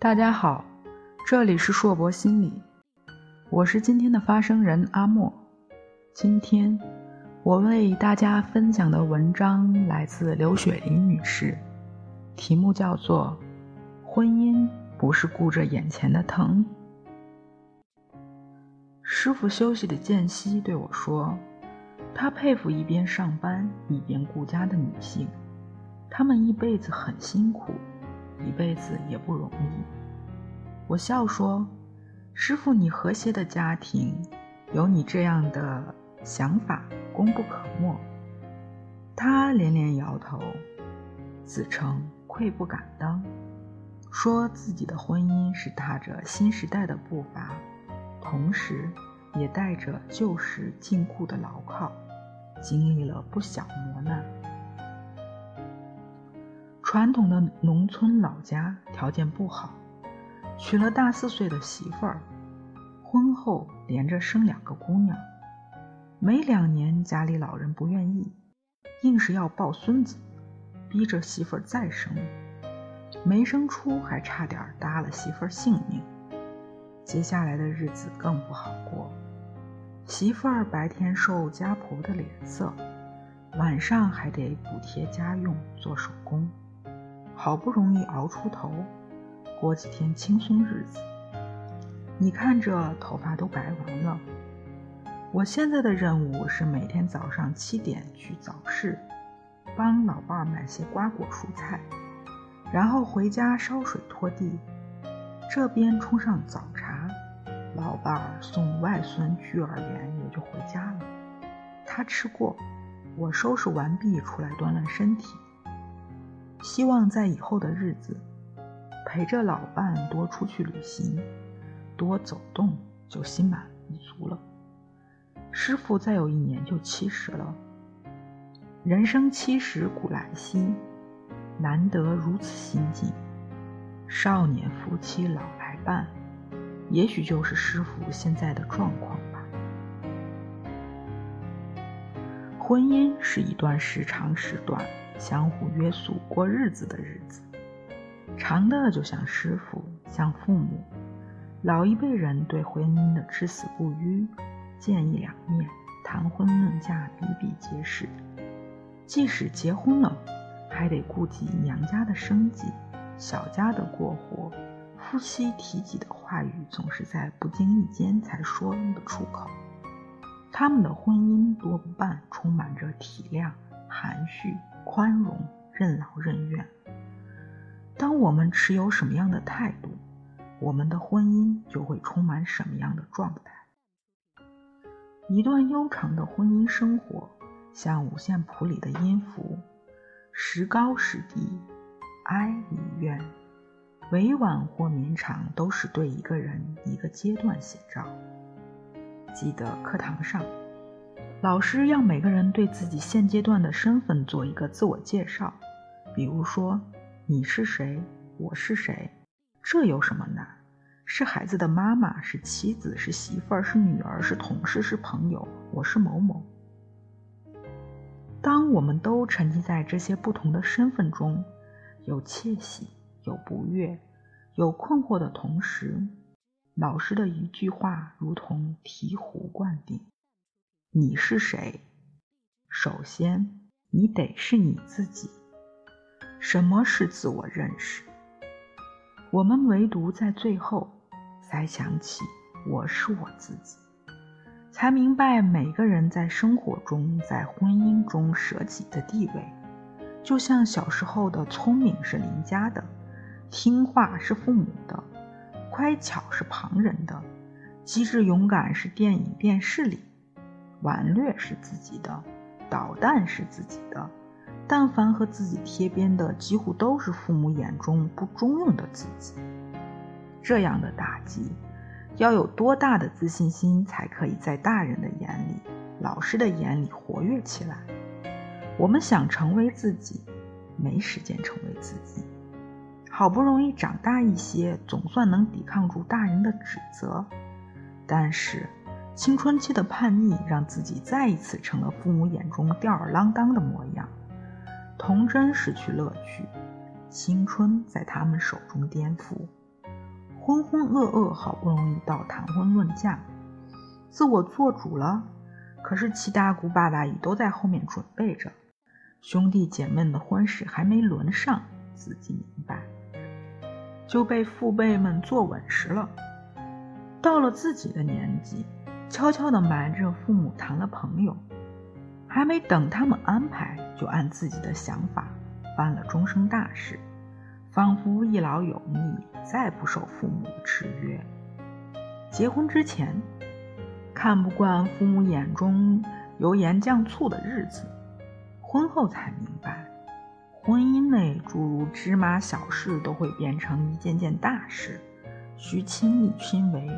大家好，这里是硕博心理，我是今天的发声人阿莫。今天我为大家分享的文章来自刘雪林女士，题目叫做《婚姻不是顾着眼前的疼》。师傅休息的间隙对我说：“他佩服一边上班一边顾家的女性，她们一辈子很辛苦。”一辈子也不容易。我笑说：“师傅，你和谐的家庭，有你这样的想法，功不可没。”他连连摇头，自称愧不敢当，说自己的婚姻是踏着新时代的步伐，同时也带着旧时禁锢的牢靠，经历了不小磨难。传统的农村老家条件不好，娶了大四岁的媳妇儿，婚后连着生两个姑娘，没两年家里老人不愿意，硬是要抱孙子，逼着媳妇儿再生，没生出还差点搭了媳妇儿性命。接下来的日子更不好过，媳妇儿白天受家婆的脸色，晚上还得补贴家用做手工。好不容易熬出头，过几天轻松日子，你看这头发都白完了。我现在的任务是每天早上七点去早市，帮老伴儿买些瓜果蔬菜，然后回家烧水拖地。这边冲上早茶，老伴儿送外孙去幼儿园也就回家了。他吃过，我收拾完毕出来锻炼身体。希望在以后的日子，陪着老伴多出去旅行，多走动，就心满意足了。师傅再有一年就七十了，人生七十古来稀，难得如此心境。少年夫妻老来伴，也许就是师傅现在的状况吧。婚姻是一段时长时短。相互约束过日子的日子，长的就像师傅，像父母。老一辈人对婚姻的至死不渝，见一两面，谈婚论嫁，比比皆是。即使结婚了，还得顾及娘家的生计，小家的过活。夫妻提及的话语，总是在不经意间才说得出口。他们的婚姻多半充满着体谅、含蓄。宽容、任劳任怨。当我们持有什么样的态度，我们的婚姻就会充满什么样的状态。一段悠长的婚姻生活，像五线谱里的音符，时高时低，哀与怨，委婉或绵长，都是对一个人一个阶段写照。记得课堂上。老师让每个人对自己现阶段的身份做一个自我介绍，比如说你是谁，我是谁，这有什么难？是孩子的妈妈，是妻子，是媳妇儿，是女儿，是同事，是朋友，我是某某。当我们都沉浸在这些不同的身份中，有窃喜，有不悦，有困惑的同时，老师的一句话如同醍醐灌顶。你是谁？首先，你得是你自己。什么是自我认识？我们唯独在最后才想起我是我自己，才明白每个人在生活中、在婚姻中舍己的地位。就像小时候的聪明是邻家的，听话是父母的，乖巧是旁人的，机智勇敢是电影电视里。顽劣是自己的，捣蛋是自己的，但凡和自己贴边的，几乎都是父母眼中不中用的自己。这样的打击，要有多大的自信心，才可以在大人的眼里、老师的眼里活跃起来？我们想成为自己，没时间成为自己。好不容易长大一些，总算能抵抗住大人的指责，但是。青春期的叛逆，让自己再一次成了父母眼中吊儿郎当的模样，童真失去乐趣，青春在他们手中颠覆，浑浑噩噩，好不容易到谈婚论嫁，自我做主了。可是七大姑八大姨都在后面准备着，兄弟姐妹的婚事还没轮上，自己明白，就被父辈们坐稳实了。到了自己的年纪，悄悄地瞒着父母谈了朋友，还没等他们安排，就按自己的想法办了终生大事，仿佛一劳永逸，再不受父母制约。结婚之前，看不惯父母眼中油盐酱醋的日子；婚后才明白，婚姻内诸如芝麻小事都会变成一件件大事。需亲力亲为，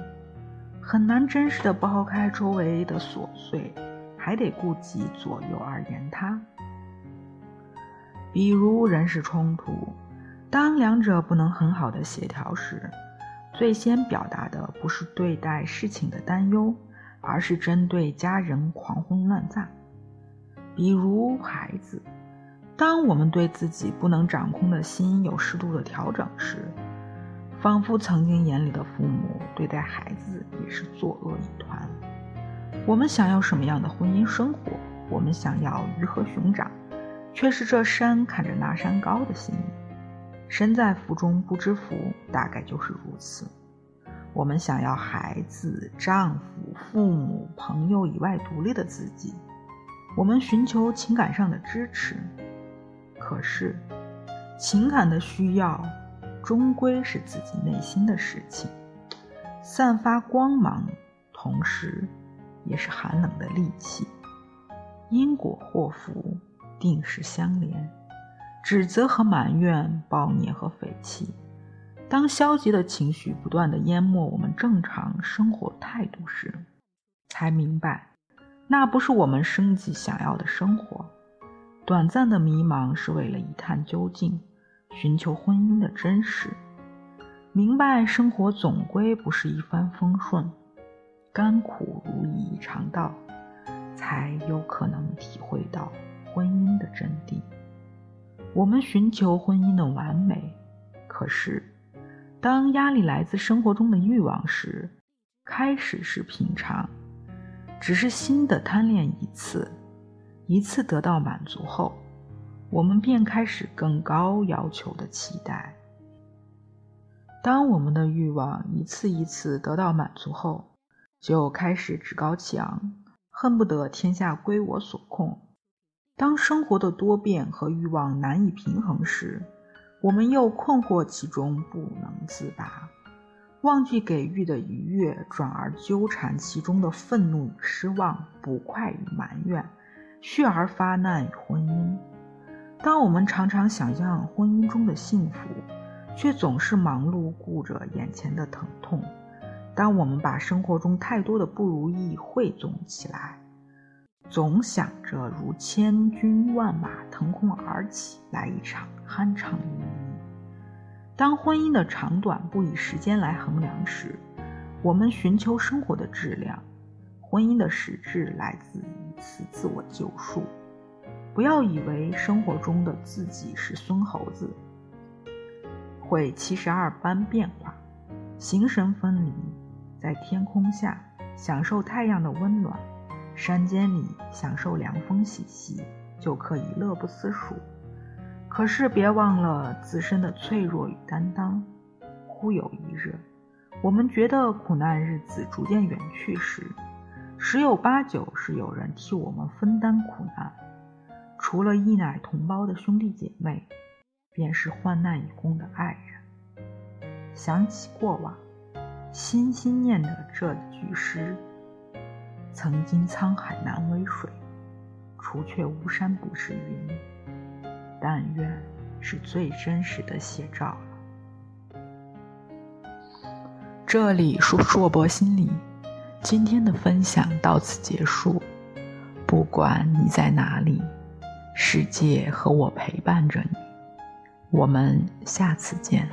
很难真实的剥开周围的琐碎，还得顾及左右而言他。比如人事冲突，当两者不能很好的协调时，最先表达的不是对待事情的担忧，而是针对家人狂轰滥炸。比如孩子，当我们对自己不能掌控的心有适度的调整时。仿佛曾经眼里的父母对待孩子也是作恶一团。我们想要什么样的婚姻生活？我们想要鱼和熊掌，却是这山看着那山高的心理。身在福中不知福，大概就是如此。我们想要孩子、丈夫、父母、朋友以外独立的自己，我们寻求情感上的支持。可是，情感的需要。终归是自己内心的事情，散发光芒，同时也是寒冷的利器。因果祸福定是相连，指责和埋怨，暴虐和匪气。当消极的情绪不断的淹没我们正常生活态度时，才明白，那不是我们生计想要的生活。短暂的迷茫是为了一探究竟。寻求婚姻的真实，明白生活总归不是一帆风顺，甘苦如饴尝到，才有可能体会到婚姻的真谛。我们寻求婚姻的完美，可是当压力来自生活中的欲望时，开始是平常，只是新的贪恋一次，一次得到满足后。我们便开始更高要求的期待。当我们的欲望一次一次得到满足后，就开始趾高气昂，恨不得天下归我所控。当生活的多变和欲望难以平衡时，我们又困惑其中不能自拔，忘记给予的愉悦，转而纠缠其中的愤怒与失望、不快与埋怨，续而发难与婚姻。当我们常常想象婚姻中的幸福，却总是忙碌顾着眼前的疼痛；当我们把生活中太多的不如意汇总起来，总想着如千军万马腾空而起，来一场酣畅淋漓；当婚姻的长短不以时间来衡量时，我们寻求生活的质量；婚姻的实质来自一次自我救赎。不要以为生活中的自己是孙猴子，会七十二般变化，形神分离，在天空下享受太阳的温暖，山间里享受凉风习习，就可以乐不思蜀。可是别忘了自身的脆弱与担当。忽有一日，我们觉得苦难日子逐渐远去时，十有八九是有人替我们分担苦难。除了一奶同胞的兄弟姐妹，便是患难与共的爱人。想起过往，心心念的这句诗：“曾经沧海难为水，除却巫山不是云。”但愿是最真实的写照了。这里是硕博心理，今天的分享到此结束。不管你在哪里。世界和我陪伴着你，我们下次见。